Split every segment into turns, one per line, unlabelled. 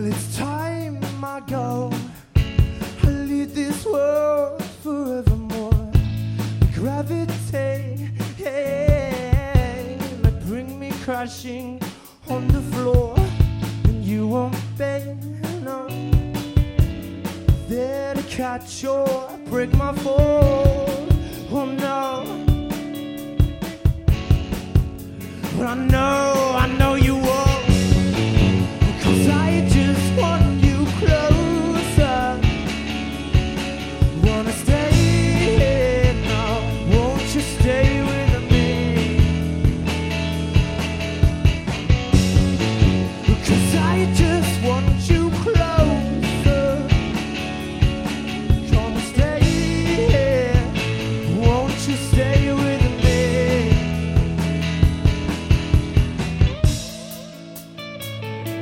Well, it's time I go. I leave this world forevermore. Gravity, hey, might bring me crashing on the floor, and you won't be no there to catch or break my fall. Oh no. But I know,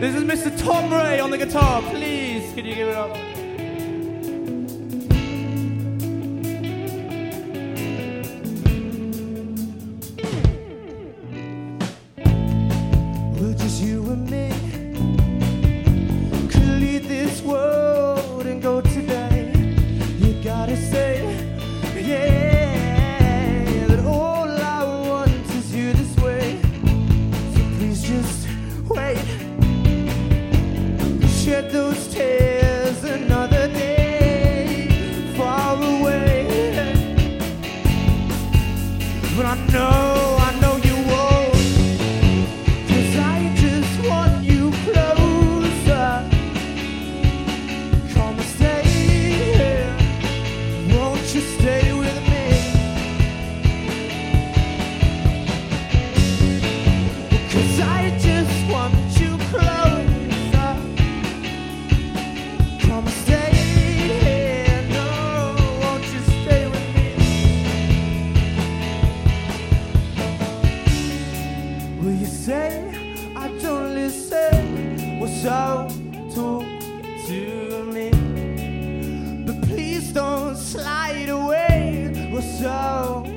This is Mr. Tom Ray on the guitar. Please, can you give it up?
Shed those tears so talk to me. But please don't slide away. Well, so.